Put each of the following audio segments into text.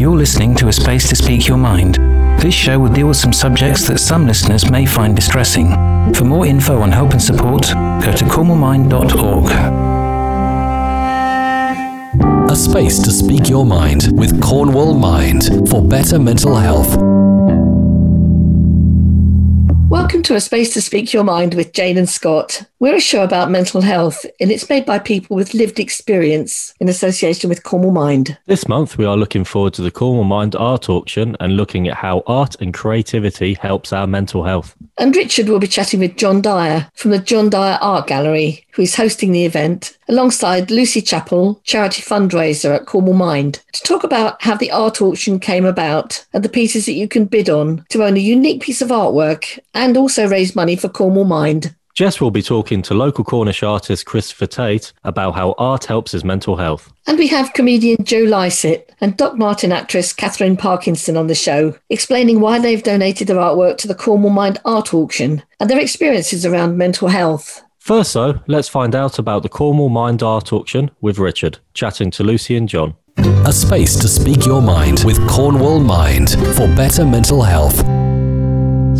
You're listening to A Space to Speak Your Mind. This show will deal with some subjects that some listeners may find distressing. For more info on help and support, go to cornwallmind.org. A space to speak your mind with Cornwall Mind for better mental health. Welcome to A Space to Speak Your Mind with Jane and Scott. We're a show about mental health, and it's made by people with lived experience in association with Cornwall Mind. This month, we are looking forward to the Cornwall Mind Art Auction and looking at how art and creativity helps our mental health. And Richard will be chatting with John Dyer from the John Dyer Art Gallery, who is hosting the event, alongside Lucy Chappell, charity fundraiser at Cornwall Mind, to talk about how the art auction came about and the pieces that you can bid on to own a unique piece of artwork and also raise money for Cornwall Mind. Jess will be talking to local Cornish artist Christopher Tate about how art helps his mental health. And we have comedian Joe Lycett and Doc Martin actress Katherine Parkinson on the show, explaining why they've donated their artwork to the Cornwall Mind Art Auction and their experiences around mental health. First, though, let's find out about the Cornwall Mind Art Auction with Richard, chatting to Lucy and John. A space to speak your mind with Cornwall Mind for better mental health.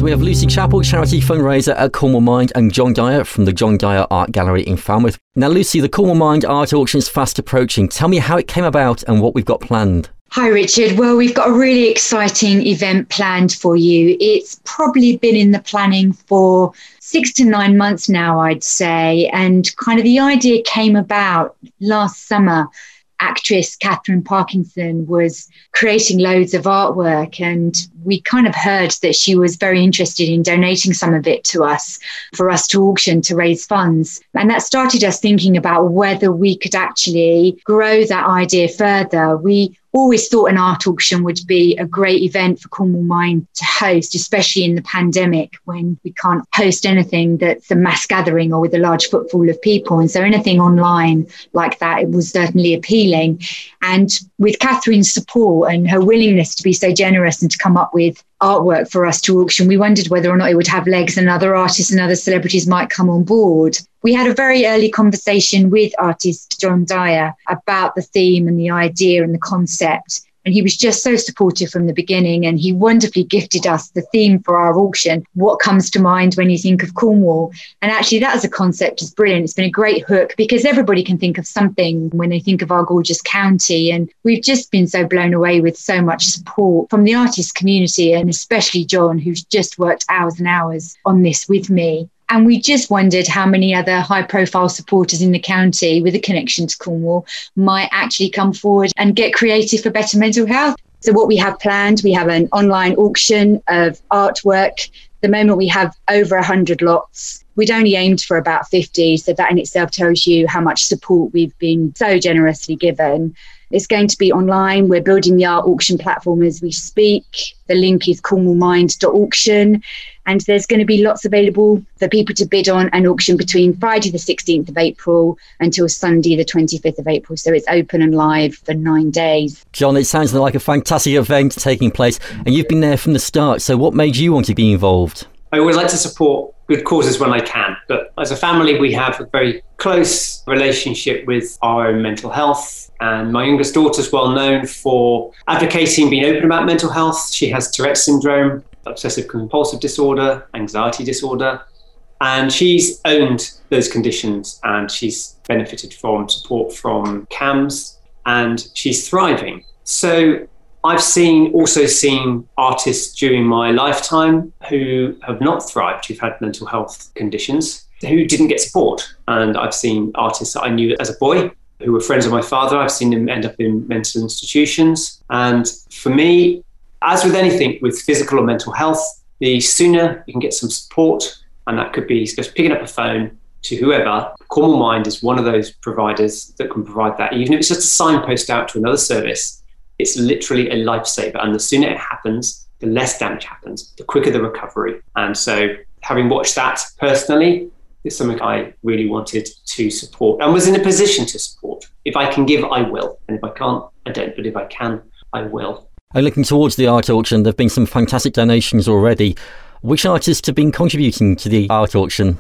So we have Lucy Chappell, charity fundraiser at Cornwall Mind, and John Dyer from the John Dyer Art Gallery in Falmouth. Now, Lucy, the Cornwall Mind Art Auction is fast approaching. Tell me how it came about and what we've got planned. Hi, Richard. Well, we've got a really exciting event planned for you. It's probably been in the planning for six to nine months now, I'd say. And kind of the idea came about last summer actress Katherine Parkinson was creating loads of artwork, and we kind of heard that she was very interested in donating some of it to us for us to auction to raise funds. And that started us thinking about whether we could actually grow that idea further. We always thought an art auction would be a great event for Cornwall Mind to host, especially in the pandemic when we can't host anything that's a mass gathering or with a large footfall of people. And so anything online like that, it was certainly appealing. And with Katherine's support and her willingness to be so generous and to come up with artwork for us to auction, we wondered whether or not it would have legs and other artists and other celebrities might come on board. We had a very early conversation with artist John Dyer about the theme and the idea and the concept. And he was just so supportive from the beginning. And he wonderfully gifted us the theme for our auction. What comes to mind when you think of Cornwall? And actually, that as a concept is brilliant. It's been a great hook because everybody can think of something when they think of our gorgeous county. And we've just been so blown away with so much support from the artist community and especially John, who's just worked hours and hours on this with me. And we just wondered how many other high profile supporters in the county with a connection to Cornwall might actually come forward and get creative for better mental health. So, what we have planned, we have an online auction of artwork. The moment we have over 100 lots. We'd only aimed for about 50, so that in itself tells you how much support we've been so generously given. It's going to be online. We're building the art auction platform as we speak. The link is cornwallmind.auction. And there's going to be lots available for people to bid on and auction between Friday, the 16th of April until Sunday, the 25th of April. So it's open and live for nine days. John, it sounds like a fantastic event taking place, and you've been there from the start. So, what made you want to be involved? I always like to support good causes when I can. But as a family, we have a very close relationship with our own mental health. And my youngest daughter is well known for advocating being open about mental health. She has Tourette's syndrome, obsessive compulsive disorder, anxiety disorder. And she's owned those conditions and she's benefited from support from CAMHS and she's thriving. So I've seen also seen artists during my lifetime who have not thrived, who've had mental health conditions, who didn't get support. And I've seen artists that I knew as a boy who were friends of my father. I've seen them end up in mental institutions. And for me, as with anything with physical or mental health, the sooner you can get some support, and that could be just picking up a phone to whoever. Cornwall Mind is one of those providers that can provide that, even if it's just a signpost out to another service. It's literally a lifesaver, and the sooner it happens, the less damage happens, the quicker the recovery. And so, having watched that personally, it's something I really wanted to support and was in a position to support. If I can give, I will. And if I can't, I don't. But if I can, I will. And looking towards the art auction, there have been some fantastic donations already. Which artists have been contributing to the art auction?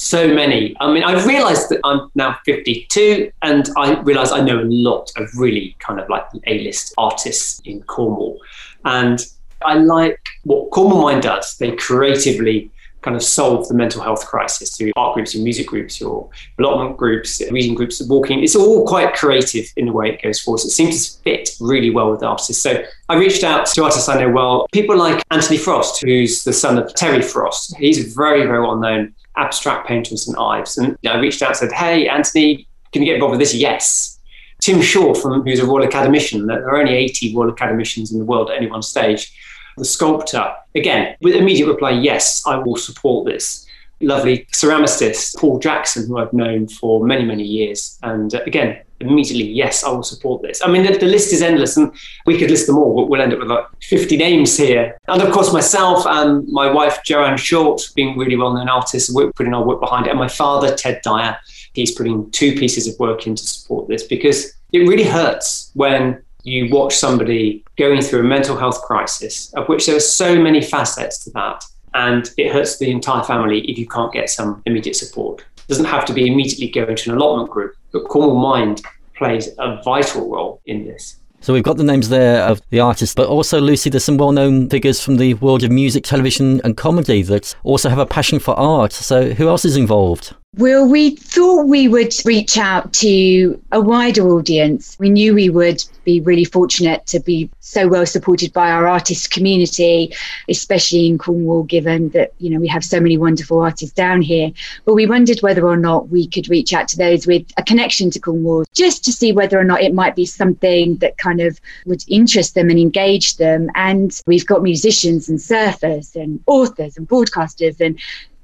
So many. I mean, I realised that I'm now 52, and I realise I know a lot of really kind of like A-list artists in Cornwall, and I like what Cornwall Mind does. They creatively kind of solve the mental health crisis through art groups, your music groups, your allotment groups, reading groups, walking. It's all quite creative in the way it goes forward. So it seems to fit really well with artists. So I reached out to artists I know well, people like Anthony Frost, who's the son of Terry Frost. He's a very, very well known abstract painter in St Ives. And I reached out and said, Hey, Anthony, can you get involved with this? Yes. Tim Shaw, from who's a Royal Academician. There are only 80 Royal Academicians in the world at any one stage the sculptor. Again, with immediate reply, yes, I will support this. Lovely ceramicist, Paul Jackson, who I've known for many, many years. And uh, again, immediately, yes, I will support this. I mean, the, the, list is endless and we could list them all, but we'll end up with like 50 names here. And of course, myself and my wife, Joanne Short, being really well known artists, we're putting our work behind it. And my father, Ted Dyer, he's putting two pieces of work in to support this because it really hurts when you watch somebody going through a mental health crisis, of which there are so many facets to that, and it hurts the entire family if you can't get some immediate support. It doesn't have to be immediately go into an allotment group, but Cornwall Mind plays a vital role in this. So we've got the names there of the artists, but also, Lucy, there's some well known figures from the world of music, television, and comedy that also have a passion for art. So who else is involved? Well, we thought we would reach out to a wider audience. We knew we would be really fortunate to be so well supported by our artist community, especially in Cornwall, given that, you know, we have so many wonderful artists down here. But we wondered whether or not we could reach out to those with a connection to Cornwall just to see whether or not it might be something that kind of would interest them and engage them. And we've got musicians and surfers and authors and broadcasters and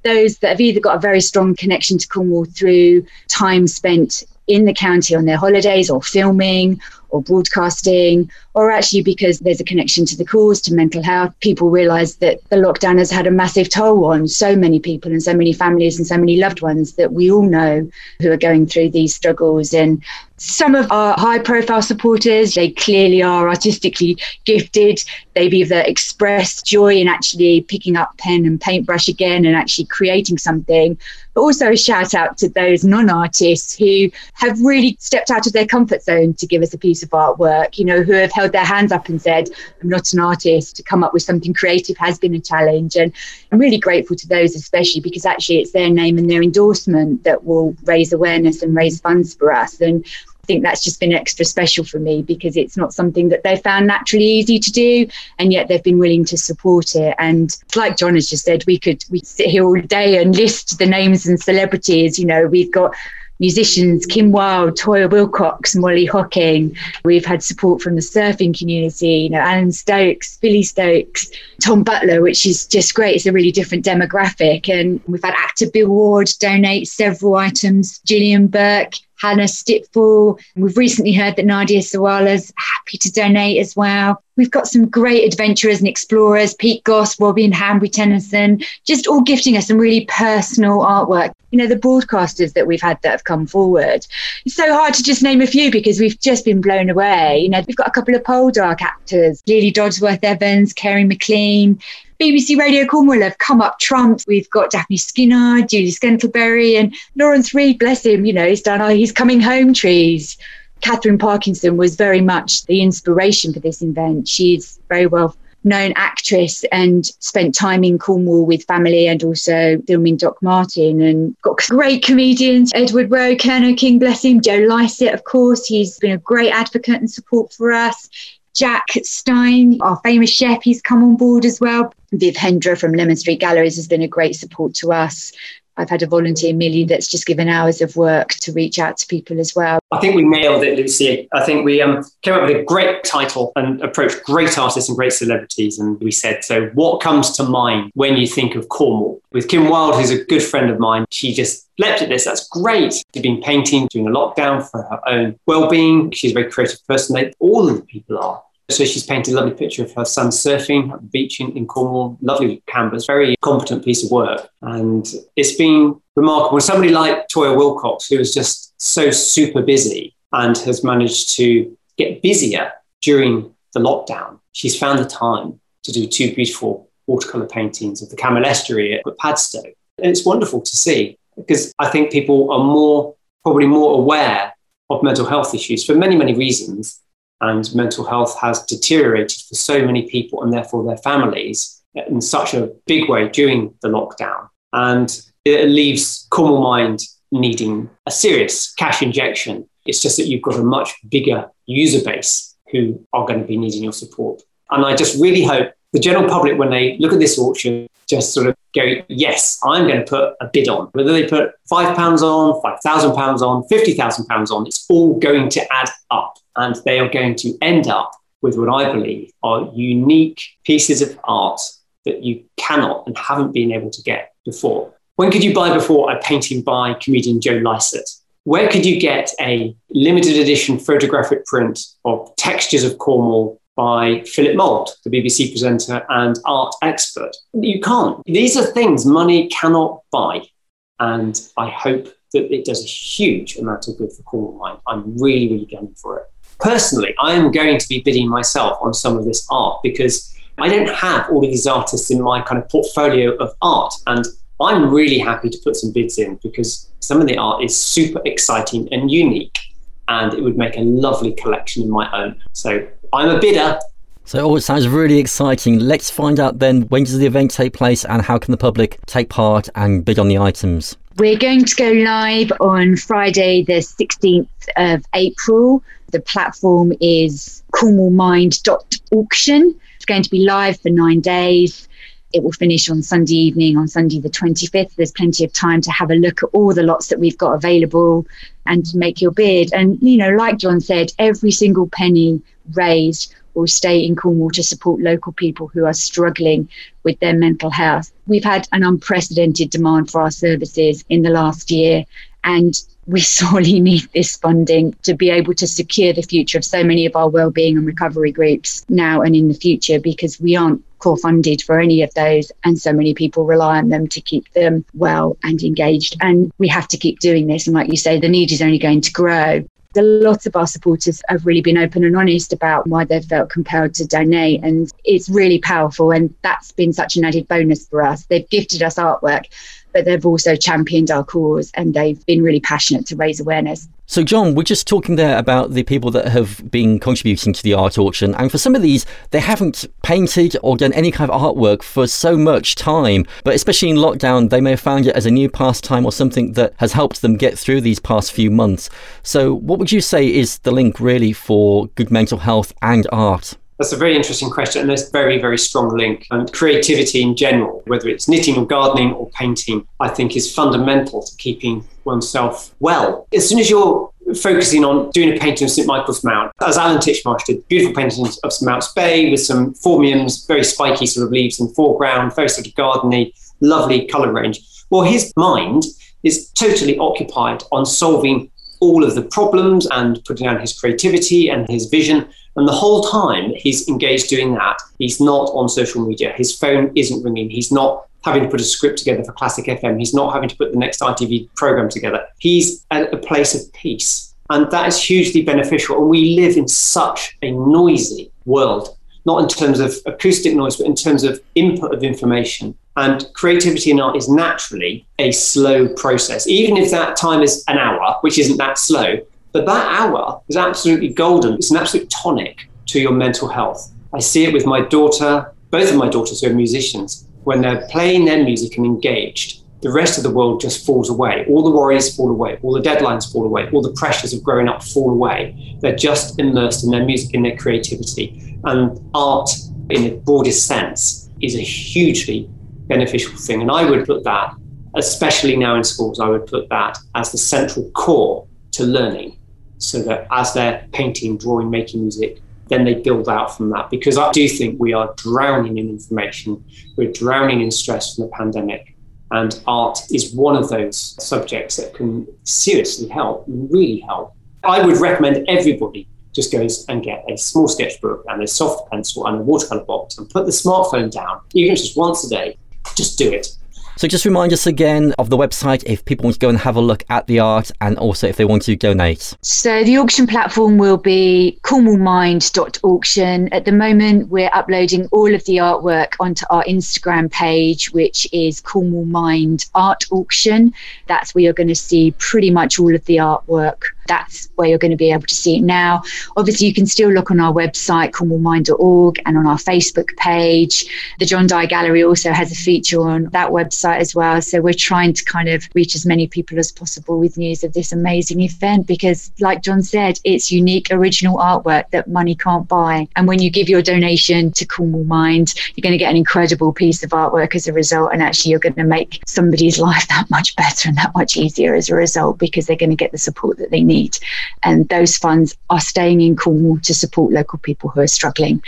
those that have either got a very strong connection to Cornwall through time spent in the county on their holidays or filming or broadcasting, or actually because there's a connection to the cause, to mental health. People realise that the lockdown has had a massive toll on so many people and so many families and so many loved ones that we all know who are going through these struggles. And some of our high profile supporters, they clearly are artistically gifted. They've either expressed joy in actually picking up pen and paintbrush again and actually creating something, but also a shout out to those non artists who have really stepped out of their comfort zone to give us a piece of artwork, you know, who have held their hands up and said, I'm not an artist. To come up with something creative has been a challenge. And I'm really grateful to those, especially because actually it's their name and their endorsement that will raise awareness and raise funds for us. And I think that's just been extra special for me because it's not something that they found naturally easy to do and yet they've been willing to support it and like john has just said we could we sit here all day and list the names and celebrities you know we've got musicians Kim Wilde, Toyah Willcox, Molly Hocking. We've had support from the surfing community, you know, Alan Stokes, Billy Stokes, Tom Butler, which is just great. It's a really different demographic. And we've had actor Bill Ward donate several items, Gillian Burke, Hannah Stitfall. We've recently heard that Nadia Sawalha's happy to donate as well. We've got some great adventurers and explorers, Pete Goss, Robin Hanbury-Tenison, just all gifting us some really personal artwork. You know, the broadcasters that we've had that have come forward. It's so hard to just name a few because we've just been blown away. You know, we've got a couple of Poldark actors, Lily Dodsworth Evans, Kerry McLean, BBC Radio Cornwall have come up trumps. We've got Daphne Skinner, Julie Scantlebury, and Lawrence Reid, bless him, you know, he's done our He's Coming Home trees. Katherine Parkinson was very much the inspiration for this event. She's very well known actress and spent time in Cornwall with family and also filming Doc Martin and got great comedians, Edward Rowe, Kernow King, bless him, Joe Lycett, of course. He's been a great advocate and support for us. Jack Stein, our famous chef, he's come on board as well. Viv Hendra from Lemon Street Galleries has been a great support to us. I've had a volunteer, Millie, that's just given hours of work to reach out to people as well. I think we nailed it, Lucy. I think we um, came up with a great title and approached great artists and great celebrities. And we said, so what comes to mind when you think of Cornwall? With Kim Wilde, who's a good friend of mine, she just leapt at this. That's great. She's been painting during a lockdown for her own well-being. She's a very creative person. They, all of the people are. So she's painted a lovely picture of her son surfing at the beach in, in Cornwall. Lovely canvas, very competent piece of work. And it's been remarkable. Somebody like Toyah Willcox, who is just so super busy and has managed to get busier during the lockdown, she's found the time to do two beautiful watercolour paintings of the Camel Estuary at Padstow. And it's wonderful to see. because I think people are more, probably more aware of mental health issues for many, many reasons. And mental health has deteriorated for so many people and therefore their families in such a big way during the lockdown. And it leaves Cornwall Mind needing a serious cash injection. It's just that you've got a much bigger user base who are going to be needing your support. And I just really hope the general public, when they look at this auction, just sort of go, yes, I'm going to put a bid on. Whether they put five pounds on, five thousand pounds on, fifty thousand pounds on, it's all going to add up, and they are going to end up with what I believe are unique pieces of art that you cannot and haven't been able to get before. When could you buy before a painting by comedian Joe Lycett? Where could you get a limited edition photographic print of textures of Cornwall by Philip Mould, the BBC presenter and art expert. You can't. These are things money cannot buy. And I hope that it does a huge amount of good for Cornwall. I'm really, really going for it. Personally, I am going to be bidding myself on some of this art because I don't have all of these artists in my kind of portfolio of art. And I'm really happy to put some bids in because some of the art is super exciting and unique and it would make a lovely collection in my own. So I'm a bidder. So oh, it sounds really exciting. Let's find out then when does the event take place and how can the public take part and bid on the items? We're going to go live on Friday, the 16th of April. The platform is cornwallmind.auction. It's going to be live for nine days. It will finish on Sunday evening, on Sunday the 25th. There's plenty of time to have a look at all the lots that we've got available and to make your bid. And, you know, like John said, every single penny raised will stay in Cornwall to support local people who are struggling with their mental health. We've had an unprecedented demand for our services in the last year, and we sorely need this funding to be able to secure the future of so many of our wellbeing and recovery groups now and in the future because we aren't core funded for any of those and so many people rely on them to keep them well and engaged. And we have to keep doing this. And like you say the need is only going to grow a lot of our supporters have really been open and honest about why they've felt compelled to donate. And it's really powerful. And that's been such an added bonus for us. They've gifted us artwork but they've also championed our cause and they've been really passionate to raise awareness. So, John, we're just talking there about the people that have been contributing to the art auction. And for some of these, they haven't painted or done any kind of artwork for so much time. But especially in lockdown, they may have found it as a new pastime or something that has helped them get through these past few months. So, what would you say is the link really for good mental health and art? That's a very interesting question, and there's very, very strong link. And creativity in general, whether it's knitting or gardening or painting, I think is fundamental to keeping oneself well. As soon as you're focusing on doing a painting of St Michael's Mount, as Alan Titchmarsh did, beautiful paintings of St Mounts Bay with some phormiums, very spiky sort of leaves in the foreground, very sort of gardeny, lovely colour range. Well, his mind is totally occupied on solving all of the problems and putting down his creativity and his vision and the whole time he's engaged doing that, he's not on social media. His phone isn't ringing. He's not having to put a script together for Classic FM. He's not having to put the next ITV program together. He's at a place of peace. And that is hugely beneficial. And we live in such a noisy world, not in terms of acoustic noise, but in terms of input of information. And creativity in art is naturally a slow process. Even if that time is an hour, which isn't that slow, but that hour is absolutely golden. It's an absolute tonic to your mental health. I see it with my daughter, both of my daughters who are musicians. When they're playing their music and engaged, the rest of the world just falls away. All the worries fall away. All the deadlines fall away. All the pressures of growing up fall away. They're just immersed in their music, in their creativity. And art, in the broadest sense, is a hugely beneficial thing. And I would put that, especially now in schools, I would put that as the central core to learning so that as they're painting, drawing, making music, then they build out from that. Because I do think we are drowning in information, we're drowning in stress from the pandemic. And art is one of those subjects that can seriously help, really help. I would recommend everybody just goes and get a small sketchbook and a soft pencil and a watercolor box and put the smartphone down, even just once a day. Just do it. So just remind us again of the website if people want to go and have a look at the art and also if they want to donate. So the auction platform will be cornwallmind.auction. At the moment, we're uploading all of the artwork onto our Instagram page, which is Cornwall Mind Art Auction. That's where you're going to see pretty much all of the artwork that's where you're going to be able to see it now. Obviously, you can still look on our website, cornwallmind.org, and on our Facebook page. The John Dyer Gallery also has a feature on that website as well. So we're trying to kind of reach as many people as possible with news of this amazing event because, like John said, it's unique, original artwork that money can't buy. And when you give your donation to Cornwall Mind, you're going to get an incredible piece of artwork as a result. And actually, you're going to make somebody's life that much better and that much easier as a result because they're going to get the support that they need need. And those funds are staying in Cornwall to support local people who are struggling.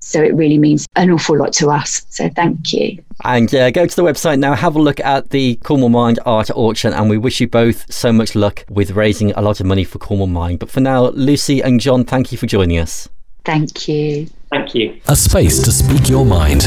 So it really means an awful lot to us. So thank you. And uh, go to the website now, have a look at the Cornwall Mind Art Auction, and we wish you both so much luck with raising a lot of money for Cornwall Mind. But for now, Lucy and John, thank you for joining us. Thank you. Thank you. A space to speak your mind.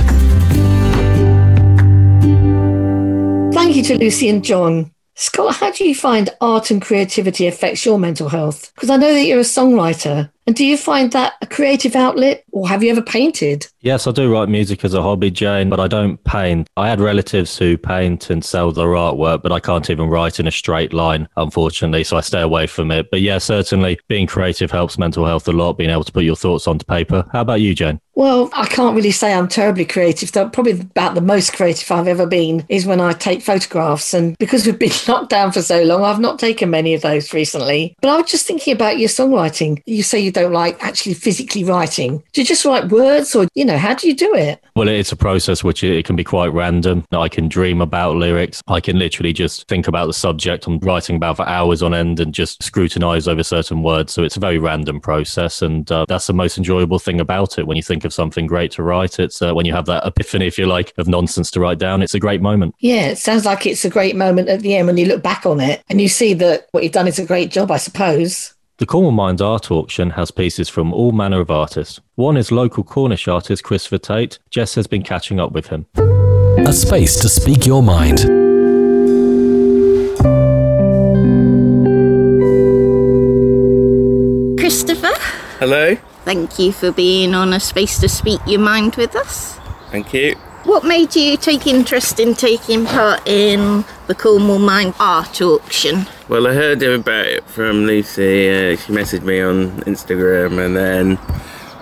Thank you to Lucy and John. Scott, how do you find art and creativity affects your mental health? Because I know that you're a songwriter. And do you find that a creative outlet or have you ever painted? Yes, I do write music as a hobby, Jane, but I don't paint. I had relatives who paint and sell their artwork, but I can't even write in a straight line, unfortunately, so I stay away from it. But yeah, certainly being creative helps mental health a lot, being able to put your thoughts onto paper. How about you, Jane? Well, I can't really say I'm terribly creative. Probably about the most creative I've ever been is when I take photographs. And because we've been locked down for so long, I've not taken many of those recently. But I was just thinking about your songwriting. You say you don't like actually physically writing. Do you just write words or, you know, how do you do it? Well, it's a process which it can be quite random. I can dream about lyrics. I can literally just think about the subject I'm writing about for hours on end and just scrutinize over certain words. So it's a very random process. And uh, that's the most enjoyable thing about it. When you think of something great to write, it's uh, when you have that epiphany, if you like, of nonsense to write down. It's a great moment. Yeah, it sounds like it's a great moment at the end when you look back on it and you see that what you've done is a great job, I suppose. The Cornwall Mind Art Auction has pieces from all manner of artists. One is local Cornish artist Christopher Tate. Jess has been catching up with him. A space to speak your mind. Christopher, Hello. thank you for being on A Space to Speak Your Mind with us. Thank you. What made you take interest in taking part in the Cornwall Mind Art Auction? Well, I heard about it from Lucy. Uh, she messaged me on Instagram, and then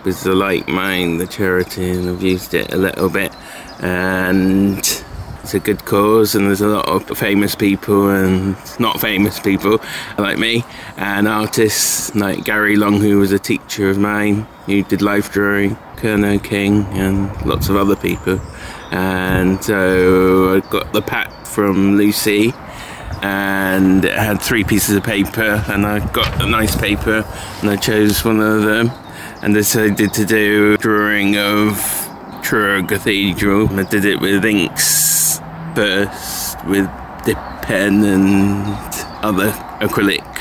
was the Like Mine, the charity, and I've used it a little bit. And it's a good cause, and there's a lot of famous people and not famous people like me, and artists like Gary Long, who was a teacher of mine, who did life drawing, Kernow King, and lots of other people. And so I got the pack from Lucy and it had three pieces of paper and I got a nice paper and I chose one of them and decided to do a drawing of Truro Cathedral. I did it with inks first with dip pen and other acrylic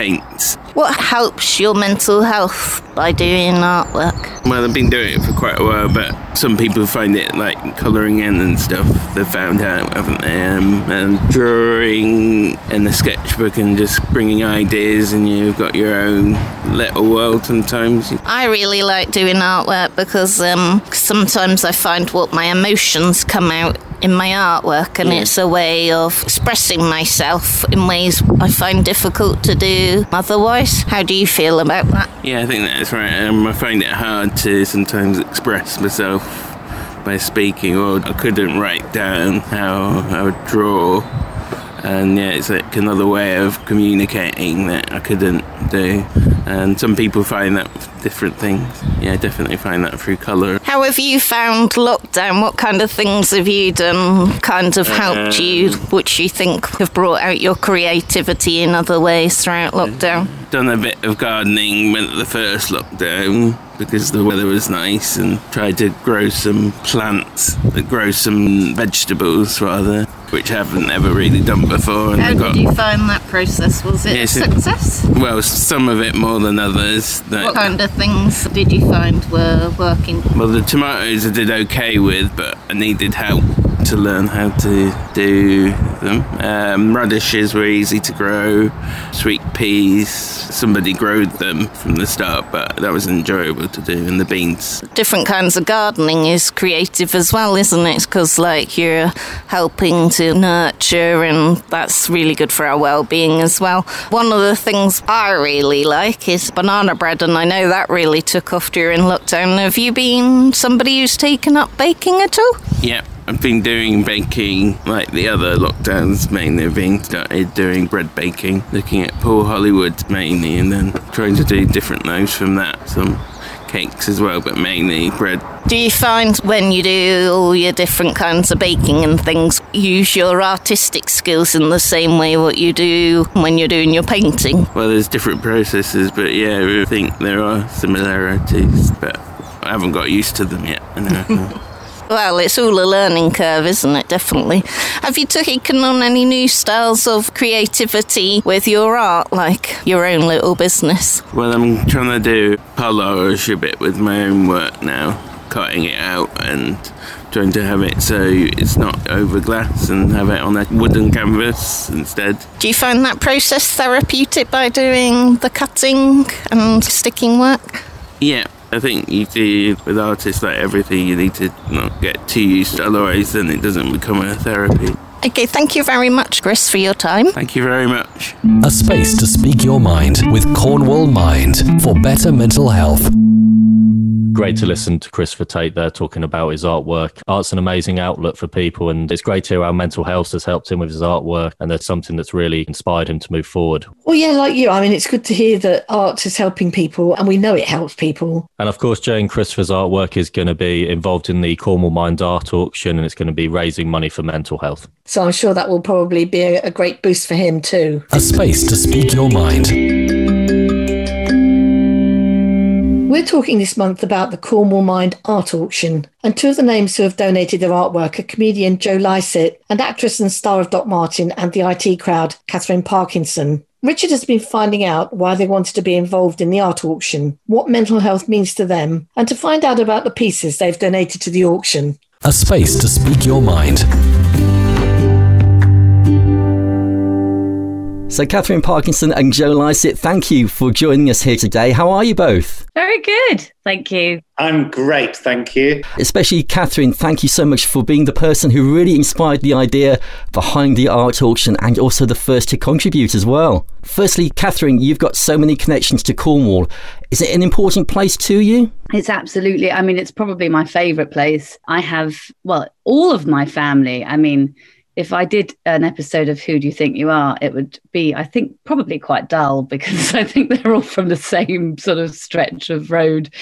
paints. What helps your mental health by doing artwork? Well, I've been doing it for quite a while, but some people find it like colouring in and stuff. They've found out, haven't they? Um, and drawing in the sketchbook and just bringing ideas, and you've got your own little world sometimes. I really like doing artwork because um, sometimes I find what my emotions come out in my artwork, and Yeah. it's a way of expressing myself in ways I find difficult to do otherwise. How do you feel about that? Yeah, I think that's right. Um, I find it hard to sometimes express myself by speaking, or I couldn't write down how I would draw. And yeah, it's like another way of communicating that I couldn't do. And some people find that different things. Yeah, I definitely find that through colour. How have you found lockdown? What kind of things have you done kind of helped you, um, which you think have brought out your creativity in other ways throughout lockdown? Done a bit of gardening when the first lockdown because the weather was nice and tried to grow some plants, grow some vegetables rather, which I haven't ever really done before. And How I got, did you find that process? Was it Yes, a it- success? well, some of it more than others. What kind of things did you find were working? Well, the tomatoes I did okay with, but I needed help to learn how to do them. Um, radishes were easy to grow, sweet peas, somebody growed them from the start, but that was enjoyable to do, and the beans. Different kinds of gardening is creative as well, isn't it? Because, like, you're helping to nurture, and that's really good for our well being as well. One of the things I really like is banana bread, and I know that really took off during lockdown. Have you been somebody who's taken up baking at all? Yeah, I've been doing baking like the other lockdowns mainly. I've been started doing bread baking, looking at Paul Hollywood mainly, and then trying to do different loaves from that. Some cakes as well, but mainly bread. Do you find when you do all your different kinds of baking and things, use your artistic skills in the same way what you do when you're doing your painting? Well, there's different processes, but yeah, I think there are similarities, but I haven't got used to them yet. Well, it's all a learning curve, isn't it? Definitely. Have you taken on any new styles of creativity with your art, like your own little business? Well, I'm trying to do collage a bit with my own work now, cutting it out and trying to have it so it's not over glass and have it on a wooden canvas instead. Do you find that process therapeutic by doing the cutting and sticking work? Yeah, I think you do with artists like everything, you need to not get too used to otherwise then it doesn't become a therapy. Okay, thank you very much, Chris, for your time. Thank you very much. A space to speak your mind with Cornwall Mind for better mental health. Great to mm. listen to Christopher Tate there talking about his artwork. Art's an amazing outlet for people, and it's great to hear how mental health has helped him with his artwork, and there's something that's really inspired him to move forward. Well, yeah, like you. I mean, it's good to hear that art is helping people, and we know it helps people. And of course, Jane Christopher's artwork is going to be involved in the Cornwall Mind Art Auction, and it's going to be raising money for mental health. So I'm sure that will probably be a, a great boost for him too. A space to speak your mind. We're talking this month about the Cornwall Mind Art Auction, and two of the names who have donated their artwork are comedian Joe Lycett and actress and star of Doc Martin and the IT crowd, Katherine Parkinson. Richard has been finding out why they wanted to be involved in the art auction, what mental health means to them, and to find out about the pieces they've donated to the auction. A space to speak your mind. So, Katherine Parkinson and Joe Lycett, thank you for joining us here today. How are you both? Very good. Thank you. I'm great, thank you. Especially Katherine, thank you so much for being the person who really inspired the idea behind the art auction and also the first to contribute as well. Firstly, Katherine, you've got so many connections to Cornwall. Is it an important place to you? It's absolutely, I mean, it's probably my favourite place. I have, well, all of my family. I mean, if I did an episode of Who Do You Think You Are, it would be, I think, probably quite dull because I think they're all from the same sort of stretch of road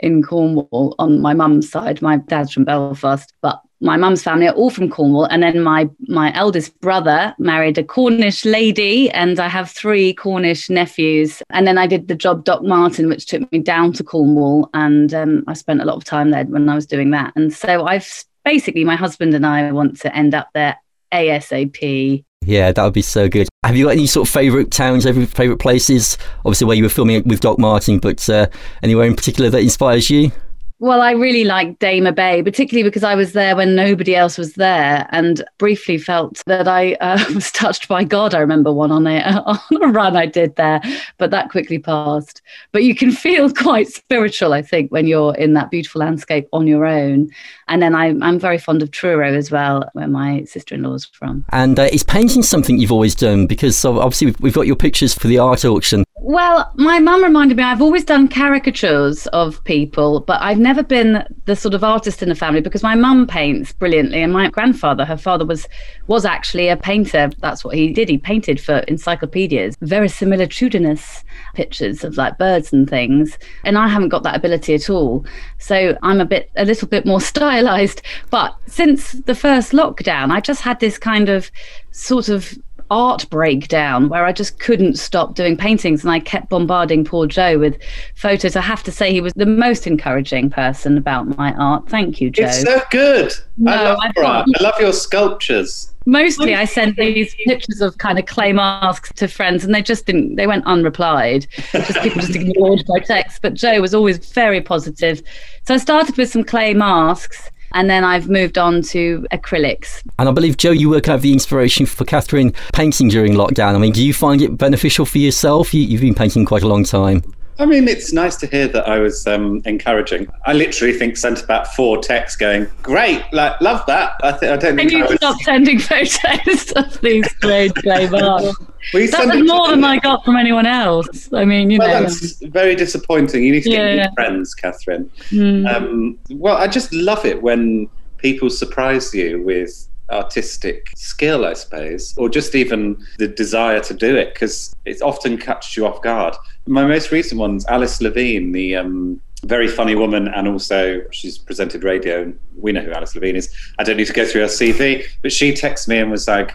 in Cornwall on my mum's side. My dad's from Belfast, but my mum's family are all from Cornwall. And then my my eldest brother married a Cornish lady, and I have three Cornish nephews. And then I did the job Doc Martin, which took me down to Cornwall, and um, I spent a lot of time there when I was doing that. And so I've basically my husband and I want to end up there ASAP. Yeah, that would be so good. Have you got any sort of favourite towns, any favourite places? Obviously, where you were filming with Doc Martin, but uh, anywhere in particular that inspires you? Well, I really like Daymer Bay, particularly because I was there when nobody else was there, and briefly felt that I uh, was touched by God. I remember one on a on a run I did there, but that quickly passed. But you can feel quite spiritual, I think, when you're in that beautiful landscape on your own. And then I, I'm very fond of Truro as well, where my sister-in-law's from. And uh, is painting something you've always done? Because obviously we've, we've got your pictures for the art auction. Well, my mum reminded me I've always done caricatures of people, but I've never been the sort of artist in the family because my mum paints brilliantly and my grandfather, her father was was actually a painter. That's what he did. He painted for encyclopedias, verisimilitudinous pictures of like birds and things. And I haven't got that ability at all. So I'm a bit a little bit more stylized. But since the first lockdown, I just had this kind of sort of art breakdown where I just couldn't stop doing paintings and I kept bombarding poor Joe with photos. I have to say he was the most encouraging person about my art. Thank you, Joe. It's so good. No, I love I your art. I love your sculptures. Mostly I sent these pictures of kind of clay masks to friends and they just didn't they went unreplied. Just people just ignored my text. But Joe was always very positive. So I started with some clay masks And then I've moved on to acrylics. And I believe, Joe, you work out the inspiration for Katherine painting during lockdown. I mean, do you find it beneficial for yourself? You, you've been painting quite a long time. I mean, it's nice to hear that I was um, encouraging. I literally think sent about four texts going, "Great, like love that." I, th- I don't think. And you I was... stop sending photos of these great clay bars. We that send was it more than I got from anyone else. I mean, you Well, know. that's very disappointing. You need to get Yeah, new yeah. friends, Katherine. Hmm. Um, well, I just love it when people surprise you with artistic skill, I suppose, or just even the desire to do it, because it often catches you off guard. My most recent one's Alice Levine, the um, very funny woman, and also she's presented radio. We know who Alice Levine is. I don't need to go through her CV, but she texted me and was like,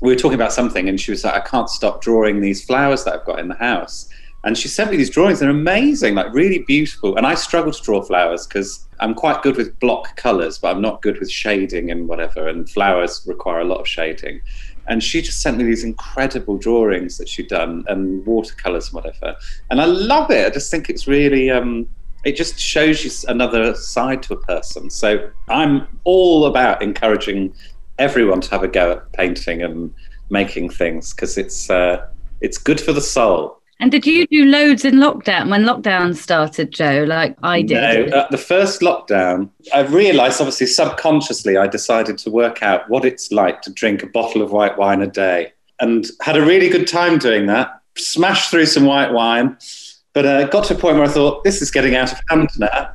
we were talking about something, and she was like, I can't stop drawing these flowers that I've got in the house. And she sent me these drawings. They're amazing, like really beautiful. And I struggle to draw flowers because I'm quite good with block colors, but I'm not good with shading and whatever. And flowers require a lot of shading. And she just sent me these incredible drawings that she'd done and watercolors and whatever. And I love it. I just think it's really, um, it just shows you another side to a person. So I'm all about encouraging everyone to have a go at painting and making things because it's uh, it's good for the soul. And did you do loads in lockdown when lockdown started, Joe? Like I did. No, uh, the first lockdown, I realised, obviously, subconsciously, I decided to work out what it's like to drink a bottle of white wine a day, and had a really good time doing that. Smashed through some white wine, but uh, got to a point where I thought this is getting out of hand now,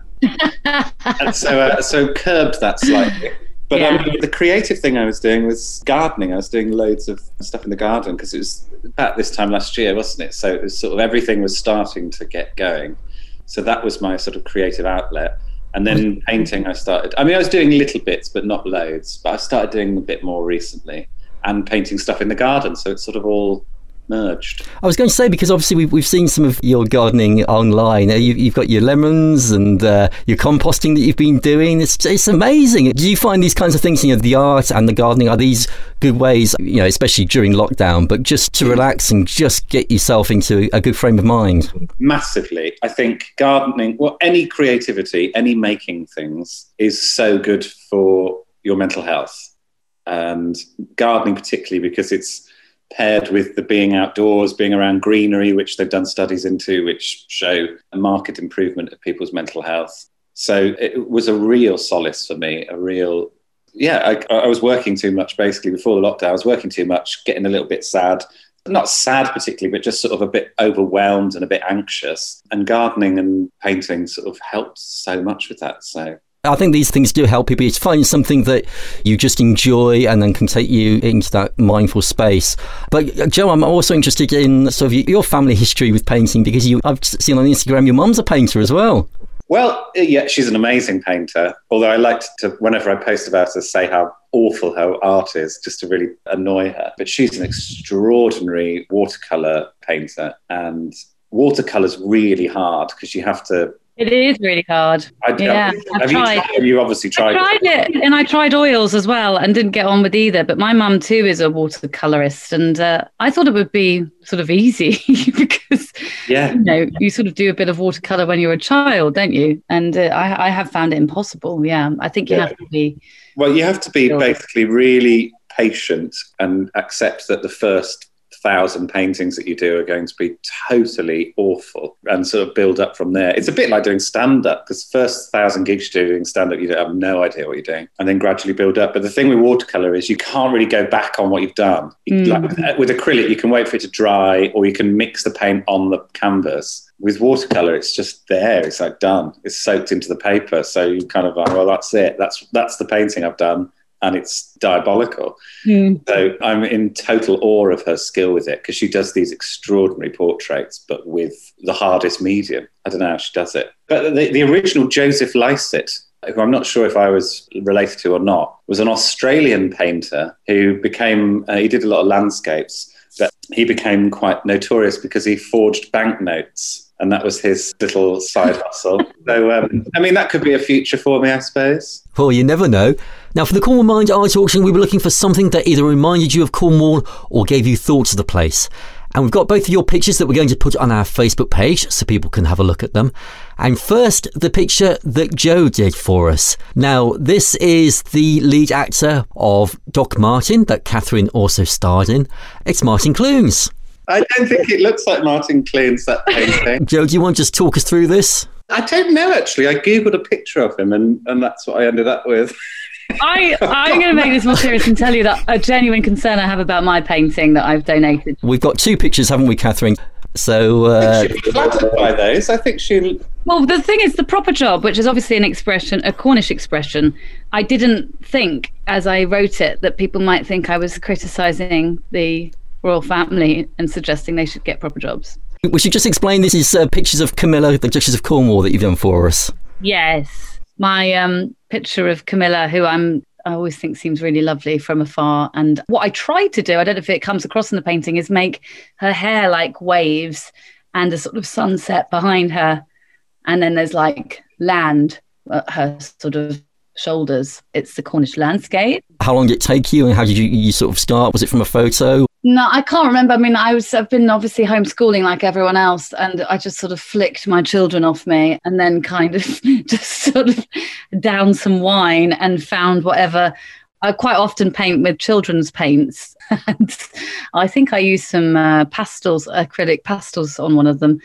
and so uh, so curbed that slightly. But Yeah. um, the creative thing I was doing was gardening. I was doing loads of stuff in the garden because it was about this time last year, wasn't it? So it was sort of everything was starting to get going. So that was my sort of creative outlet. And then painting, I started. I mean, I was doing little bits, but not loads. But I started doing a bit more recently, and painting stuff in the garden. So it's sort of all merged. I was going to say because obviously we've, we've seen some of your gardening online. Uh, You, you've got your lemons and uh, your composting that you've been doing. It's it's amazing. Do you find these kinds of things, you know, the art and the gardening, are these good ways, you know, especially during lockdown, but just to relax and just get yourself into a good frame of mind? massively. I think gardening, well, any creativity, any making things is so good for your mental health. And gardening, particularly because it's paired with the being outdoors, being around greenery, which they've done studies into, which show a marked improvement of people's mental health. So it was a real solace for me, a real yeah, I, I was working too much basically before the lockdown. I was working too much, getting a little bit sad. Not sad particularly, but just sort of a bit overwhelmed and a bit anxious. And gardening and painting sort of helped so much with that. So I think these things do help people. It's finding something that you just enjoy and then can take you into that mindful space. But uh, Joe, I'm also interested in sort of your family history with painting because you, I've seen on Instagram your mum's a painter as well. Well, yeah, she's an amazing painter. Although I like to, whenever I post about her, say how awful her art is, just to really annoy her. But she's an extraordinary watercolor painter, and watercolor's really hard because you have to. It is really hard. I, yeah, have I've you tried. tried? You obviously tried. I tried it, and I tried oils as well, and didn't get on with either. But my mum too is a watercolorist, and uh, I thought it would be sort of easy because Yeah. you know you sort of do a bit of watercolor when you're a child, don't you? And uh, I, I have found it impossible. Yeah, I think you Yeah. have to be. Well, you have to be basically really patient and accept that the first thousand paintings that you do are going to be totally awful and sort of build up from there. It's a bit like doing stand up because first thousand gigs you're doing stand up, you don't have no idea what you're doing and then gradually build up. But the thing with watercolor is you can't really go back on what you've done. Mm. Like with, with acrylic, you can wait for it to dry or you can mix the paint on the canvas. With watercolor, it's just there. It's like done. It's soaked into the paper. So you kind of like, well, that's it. That's that's the painting I've done, and it's diabolical. So I'm in total awe of her skill with it because she does these extraordinary portraits, but with the hardest medium. I don't know how she does it. But the, the original Joseph Lycett, who I'm not sure if I was related to or not, was an Australian painter who became, uh, he did a lot of landscapes, but he became quite notorious because he forged banknotes. And that was his little side hustle. So, um, I mean, that could be a future for me, I suppose. Well, you never know. Now, for the Cornwall Mind Art Auction, we were looking for something that either reminded you of Cornwall or gave you thoughts of the place. And we've got both of your pictures that we're going to put on our Facebook page so people can have a look at them. And first, the picture that Joe did for us. Now, this is the lead actor of Doc Martin that Katherine also starred in. It's Martin Clunes. I don't think it looks like Martin Clunes, that painting. Joe, do you want to just talk us through this? I don't know, actually. I Googled a picture of him and, and that's what I ended up with. I, I'm going to make this more serious and tell you that a genuine concern I have about my painting that I've donated. We've got two pictures, haven't we, Katherine? So uh, She'd be flattered by those. I think she. Well, the thing is, the proper job, which is obviously an expression, a Cornish expression, I didn't think as I wrote it that people might think I was criticising the royal family and suggesting they should get proper jobs. we should just explain this is uh, pictures of Camilla, the Duchess of Cornwall, that you've done for us. Yes, my um, picture of Camilla, who I'm I always think seems really lovely from afar. And what I tried to do, I don't know if it comes across in the painting, is make her hair like waves and a sort of sunset behind her. And then there's like land at her sort of shoulders. It's the Cornish landscape. How long did it take you, and how did you, you sort of start? Was it from a photo? No, I can't remember. I mean, I was I've been obviously homeschooling like everyone else, and I just sort of flicked my children off me, and then kind of just sort of down some wine and found whatever. I quite often paint with children's paints, and I think I used some uh, pastels, acrylic pastels on one of them.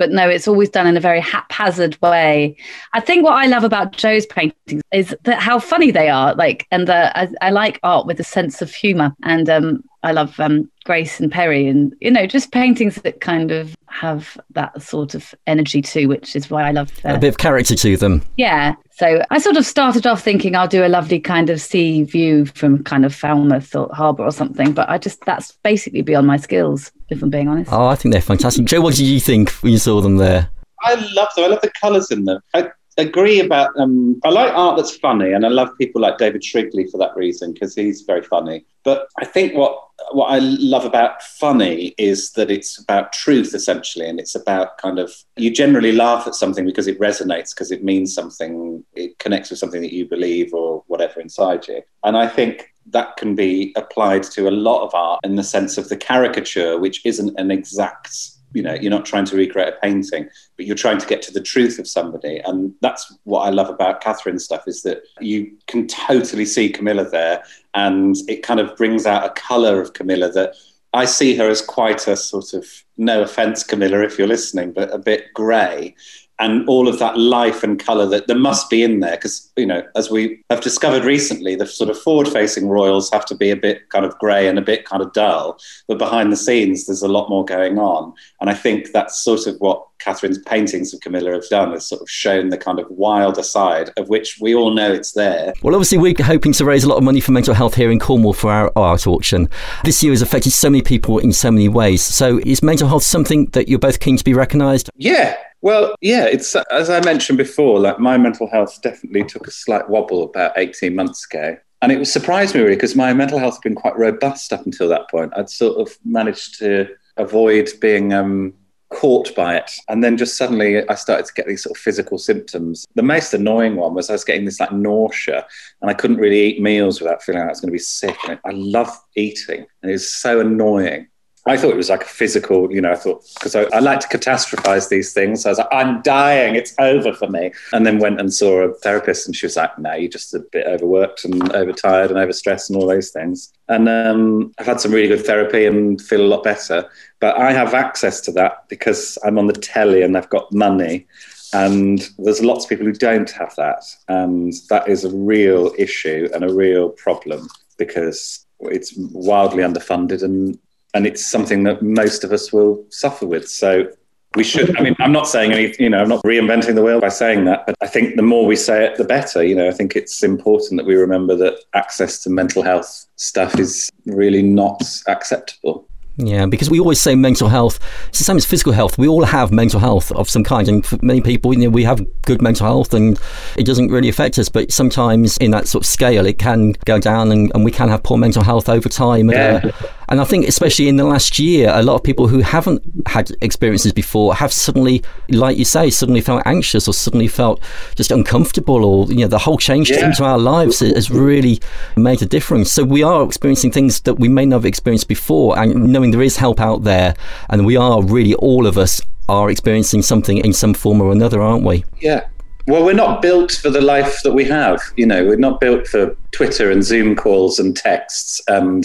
But no, it's always done in a very haphazard way. I think what I love about Joe's paintings is that how funny they are. Like, and the, I, I like art with a sense of humour, and um, I love um, Grayson Perry, and you know, just paintings that kind of have that sort of energy too, which is why I love. Uh, A bit of character to them. yeah. So I sort of started off thinking I'll do a lovely kind of sea view from kind of Falmouth or Harbour or something, but I just that's basically beyond my skills, if I'm being honest. Oh, I think they're fantastic. Joe, what did you think when you saw them there? I love them. I love the colours in them. I agree about. Um, I like art that's funny, and I love people like David Shrigley for that reason because he's very funny. But I think what what I love about funny is that it's about truth essentially, and it's about kind of you generally laugh at something because it resonates, because it means something, it connects with something that you believe or whatever inside you. And I think that can be applied to a lot of art in the sense of the caricature, which isn't an exact you know you're not trying to recreate a painting but you're trying to get to the truth of somebody. And that's what i love about Katherine's stuff is that you can totally see camilla there and it kind of brings out a color of camilla that i see her as quite a sort of no offense camilla if you're listening but a bit gray and all of that life and color that there must be in there because you know as we have discovered recently the sort of forward facing royals have to be a bit kind of gray and a bit kind of dull but behind the scenes there's a lot more going on and i think that's sort of what Katherine's paintings of camilla have done has sort of shown the kind of wilder side of which we all know it's there Well, obviously, we're hoping to raise a lot of money for mental health here in Cornwall for our art auction. This year has affected so many people in so many ways. So, is mental health something that you're both keen to be recognised? Yeah. Well, yeah, it's as I mentioned before, like my mental health definitely took a slight wobble about 18 months ago. And it surprised me really because my mental health had been quite robust up until that point. I'd sort of managed to avoid being um, caught by it. And then just suddenly I started to get these sort of physical symptoms. The most annoying one was I was getting this like nausea and I couldn't really eat meals without feeling like I was going to be sick. And I love eating and it was so annoying. I thought it was like a physical, you know, I thought, because I, I like to catastrophize these things. So I was like, I'm dying, it's over for me. And then went and saw a therapist and she was like, no, you're just a bit overworked and overtired and overstressed and all those things. And um, I've had some really good therapy and feel a lot better. But I have access to that because I'm on the telly and I've got money. And there's lots of people who don't have that. And that is a real issue and a real problem because it's wildly underfunded and and it's something that most of us will suffer with. So we should. I mean, I'm not saying any. You know, I'm not reinventing the wheel by saying that, but I think the more we say it, the better. You know, I think it's important that we remember that access to mental health stuff is really not acceptable. Yeah, because we always say mental health. It's the same as physical health. We all have mental health of some kind, and for many people, you know, we have good mental health, and it doesn't really affect us. But sometimes, in that sort of scale, it can go down, and, and we can have poor mental health over time. Yeah. Uh, And I think, especially in the last year, a lot of people who haven't had experiences before have suddenly, like you say, suddenly felt anxious or suddenly felt just uncomfortable, or you know, the whole change Yeah. into our lives has really made a difference. So we are experiencing things that we may not have experienced before, and knowing there is help out there, and we are really all of us are experiencing something in some form or another, aren't we? Yeah. Well, we're not built for the life that we have. You know, we're not built for Twitter and Zoom calls and texts and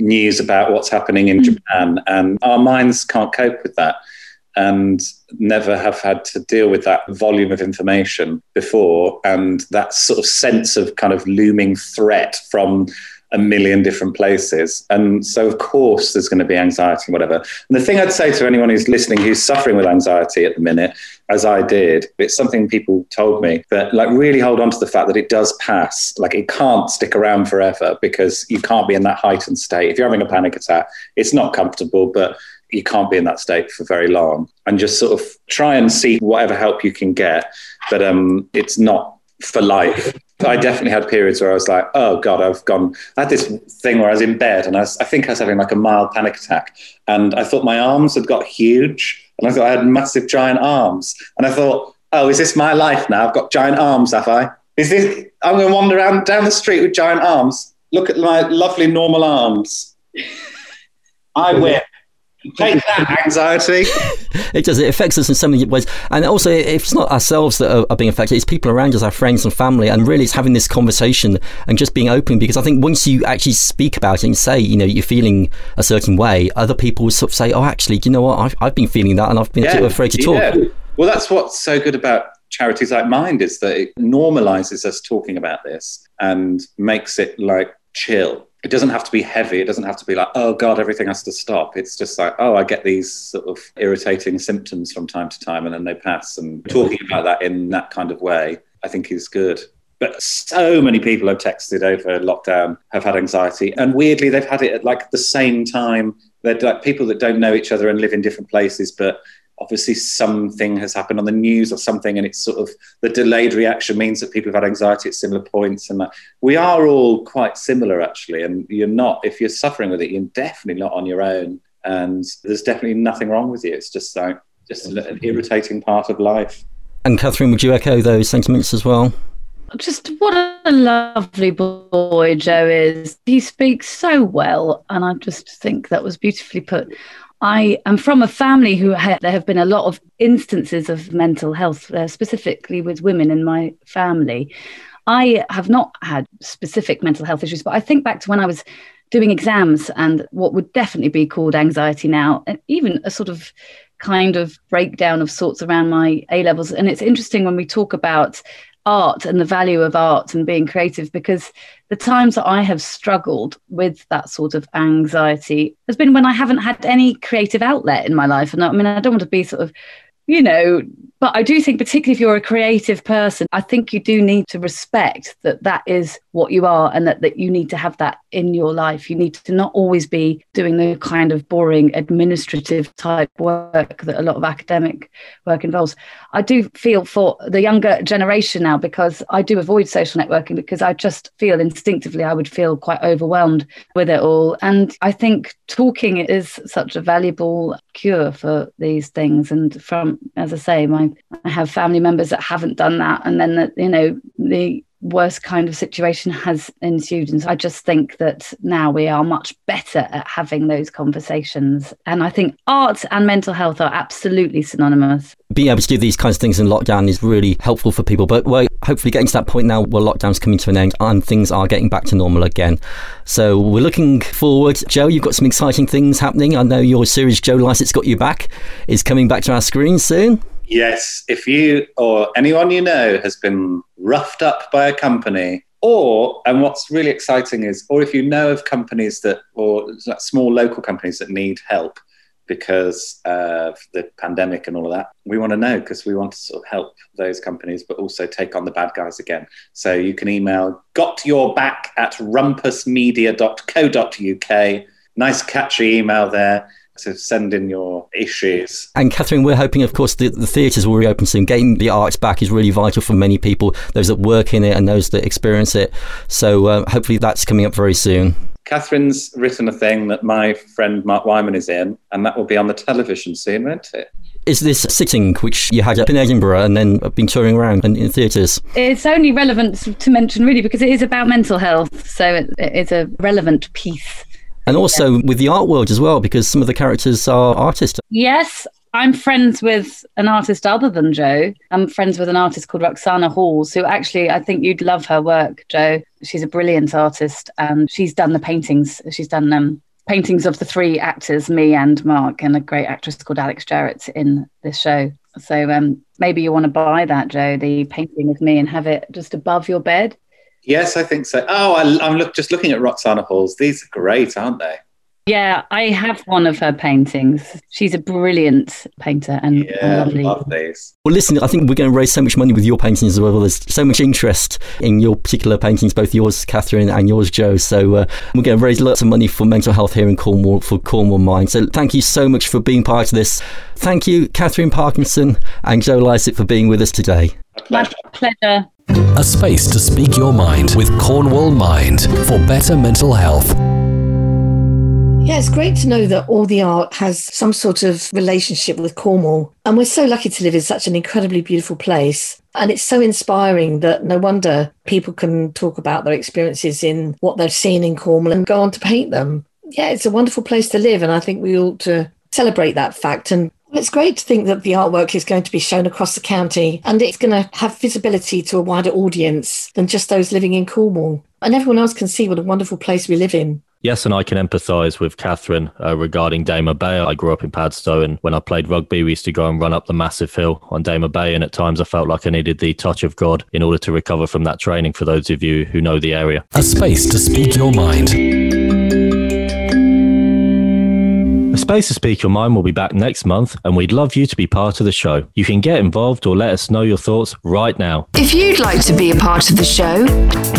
news about what's happening in hmm. Japan. And our minds can't cope with that and never have had to deal with that volume of information before and that sort of sense of kind of looming threat from a million different places. And so, of course, there's going to be anxiety and whatever. And the thing I'd say to anyone who's listening who's suffering with anxiety at the minute, as I did, it's something people told me that, like, really hold on to the fact that it does pass. Like, it can't stick around forever because you can't be in that heightened state. If you're having a panic attack, it's not comfortable, but you can't be in that state for very long. And just sort of try and seek whatever help you can get. But um, it's not for life. I definitely had periods where I was like, oh God, I've gone. I had this thing where I was in bed and I, was, I think I was having like a mild panic attack. And I thought my arms had got huge. And I thought I had massive giant arms. And I thought, oh, is this my life now? I've got giant arms, have I? Is this, I'm going to wander around down the street with giant arms. Look at my lovely normal arms. I win. Take that, anxiety. It does. It affects us in so many ways. And also, it's not ourselves that are, are being affected, it's people around us, our friends and family. And really, it's having this conversation and just being open because I think once you actually speak about it and say, you know, you're feeling a certain way, other people will sort of say, oh, actually, do you know what? I've, I've been feeling that and I've been too afraid to talk. yeah. Well, that's what's so good about charities like Mind is that it normalizes us talking about this and makes it like chill. It doesn't have to be heavy. It doesn't have to be like, oh God, everything has to stop. It's just like, oh, I get these sort of irritating symptoms from time to time and then they pass. And talking about that in that kind of way, I think is good. But so many people have texted over lockdown have had anxiety. And weirdly, they've had it at like the same time. They're like people that don't know each other and live in different places, but obviously something has happened on the news or something and it's sort of the delayed reaction means that people have had anxiety at similar points and like, we are all quite similar actually and you're not if you're suffering with it you're definitely not on your own and there's definitely nothing wrong with you it's just like just an irritating part of life And Katherine, would you echo those sentiments as well? Just what a lovely boy Joe is. He speaks so well, and I just think that was beautifully put. I am from a family who ha- there have been a lot of instances of mental health, uh, specifically with women in my family. I have not had specific mental health issues, but I think back to when I was doing exams and what would definitely be called anxiety now, and even a sort of kind of breakdown of sorts around my A levels. And it's interesting when we talk about art and the value of art and being creative because the times that I have struggled with that sort of anxiety has been when I haven't had any creative outlet in my life. And I mean, I don't want to be sort of, you know, but I do think, particularly if you're a creative person, I think you do need to respect that that is what you are and that, that you need to have that in your life. You need to not always be doing the kind of boring administrative type work that a lot of academic work involves. I do feel for the younger generation now because I do avoid social networking because I just feel instinctively I would feel quite overwhelmed with it all. And I think talking is such a valuable cure for these things. And from, as I say, my I have family members that haven't done that, and then the, you know the worst kind of situation has ensued. And so I just think that now we are much better at having those conversations. And I think art and mental health are absolutely synonymous. Being able to do these kinds of things in lockdown is really helpful for people. But we're hopefully getting to that point now where lockdown's coming to an end and things are getting back to normal again. So we're looking forward. Joe, you've got some exciting things happening. I know your series, Joe Lycett's Got You Back, is coming back to our screens soon. Yes, if you or anyone you know has been roughed up by a company, or, and what's really exciting is, or if you know of companies that, or small local companies that need help because of the pandemic and all of that, we want to know because we want to sort of help those companies, but also take on the bad guys again. So you can email gotyourback at rumpusmedia.co.uk. Nice, catchy email there to send in your issues. And Katherine, we're hoping, of course, the, the theatres will reopen soon. Getting the arts back is really vital for many people, those that work in it and those that experience it. So uh, hopefully that's coming up very soon. Katherine's written a thing that my friend Mark Weinman is in, and that will be on the television soon, won't it? Is this sitting which you had up in Edinburgh and then been touring around in, in theatres? It's only relevant to mention, really, because it is about mental health. So it, it's a relevant piece. And also with the art world as well, because some of the characters are artists. Yes, I'm friends with an artist other than Joe. I'm friends with an artist called Roxana Halls, who actually I think you'd love her work, Joe. She's a brilliant artist and she's done the paintings. She's done um, paintings of the three actors, me and Mark, and a great actress called Alex Jarrett in this show. So um, maybe you want to buy that, Joe, the painting of me and have it just above your bed. Yes, I think so. Oh, I, am look, just looking at Roxana Halls. These are great, aren't they? Yeah, I have one of her paintings. She's a brilliant painter and, yeah, and lovely. love these. Well, listen, I think we're going to raise so much money with your paintings as well. There's so much interest in your particular paintings, both yours, Katherine, and yours, Joe. So uh, we're going to raise lots of money for mental health here in Cornwall for Cornwall Mind. So thank you so much for being part of this. Thank you, Katherine Parkinson and Joe Lycett, for being with us today. My pleasure. A space to speak your mind with Cornwall Mind for better mental health. Yeah, it's great to know that all the art has some sort of relationship with Cornwall. And we're so lucky to live in such an incredibly beautiful place. And it's so inspiring that no wonder people can talk about their experiences in what they've seen in Cornwall and go on to paint them. Yeah, it's a wonderful place to live. And I think we ought to celebrate that fact. And it's great to think that the artwork is going to be shown across the county and it's going to have visibility to a wider audience than just those living in Cornwall. And everyone else can see what a wonderful place we live in. Yes, and I can empathise with Katherine uh, regarding Daymer Bay. I grew up in Padstow, and when I played rugby, we used to go and run up the massive hill on Daymer Bay. And at times, I felt like I needed the touch of God in order to recover from that training. For those of you who know the area, a space to speak your mind. Space to Speak Your Mind will be back next month, and we'd love you to be part of the show. You can get involved or let us know your thoughts right now. If you'd like to be a part of the show,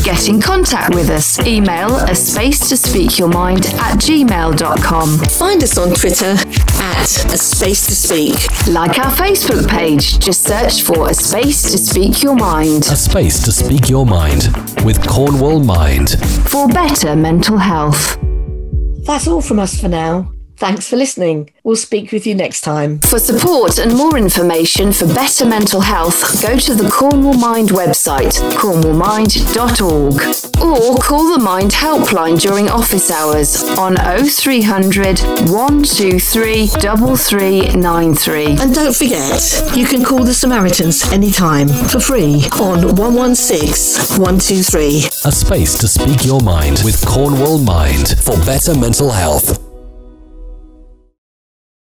get in contact with us. Email a space to speak your mind at gmail.com. Find us on Twitter at a space to speak. Like our Facebook page, just search for a space to speak your mind. A space to speak your mind with Cornwall Mind. For better mental health. That's all from us for now. Thanks for listening. We'll speak with you next time. For support and more information for better mental health, go to the Cornwall Mind website, cornwallmind.org, or call the Mind helpline during office hours on 0300 123 3393. And don't forget, you can call the Samaritans anytime for free on 116 123. A space to speak your mind with Cornwall Mind for better mental health.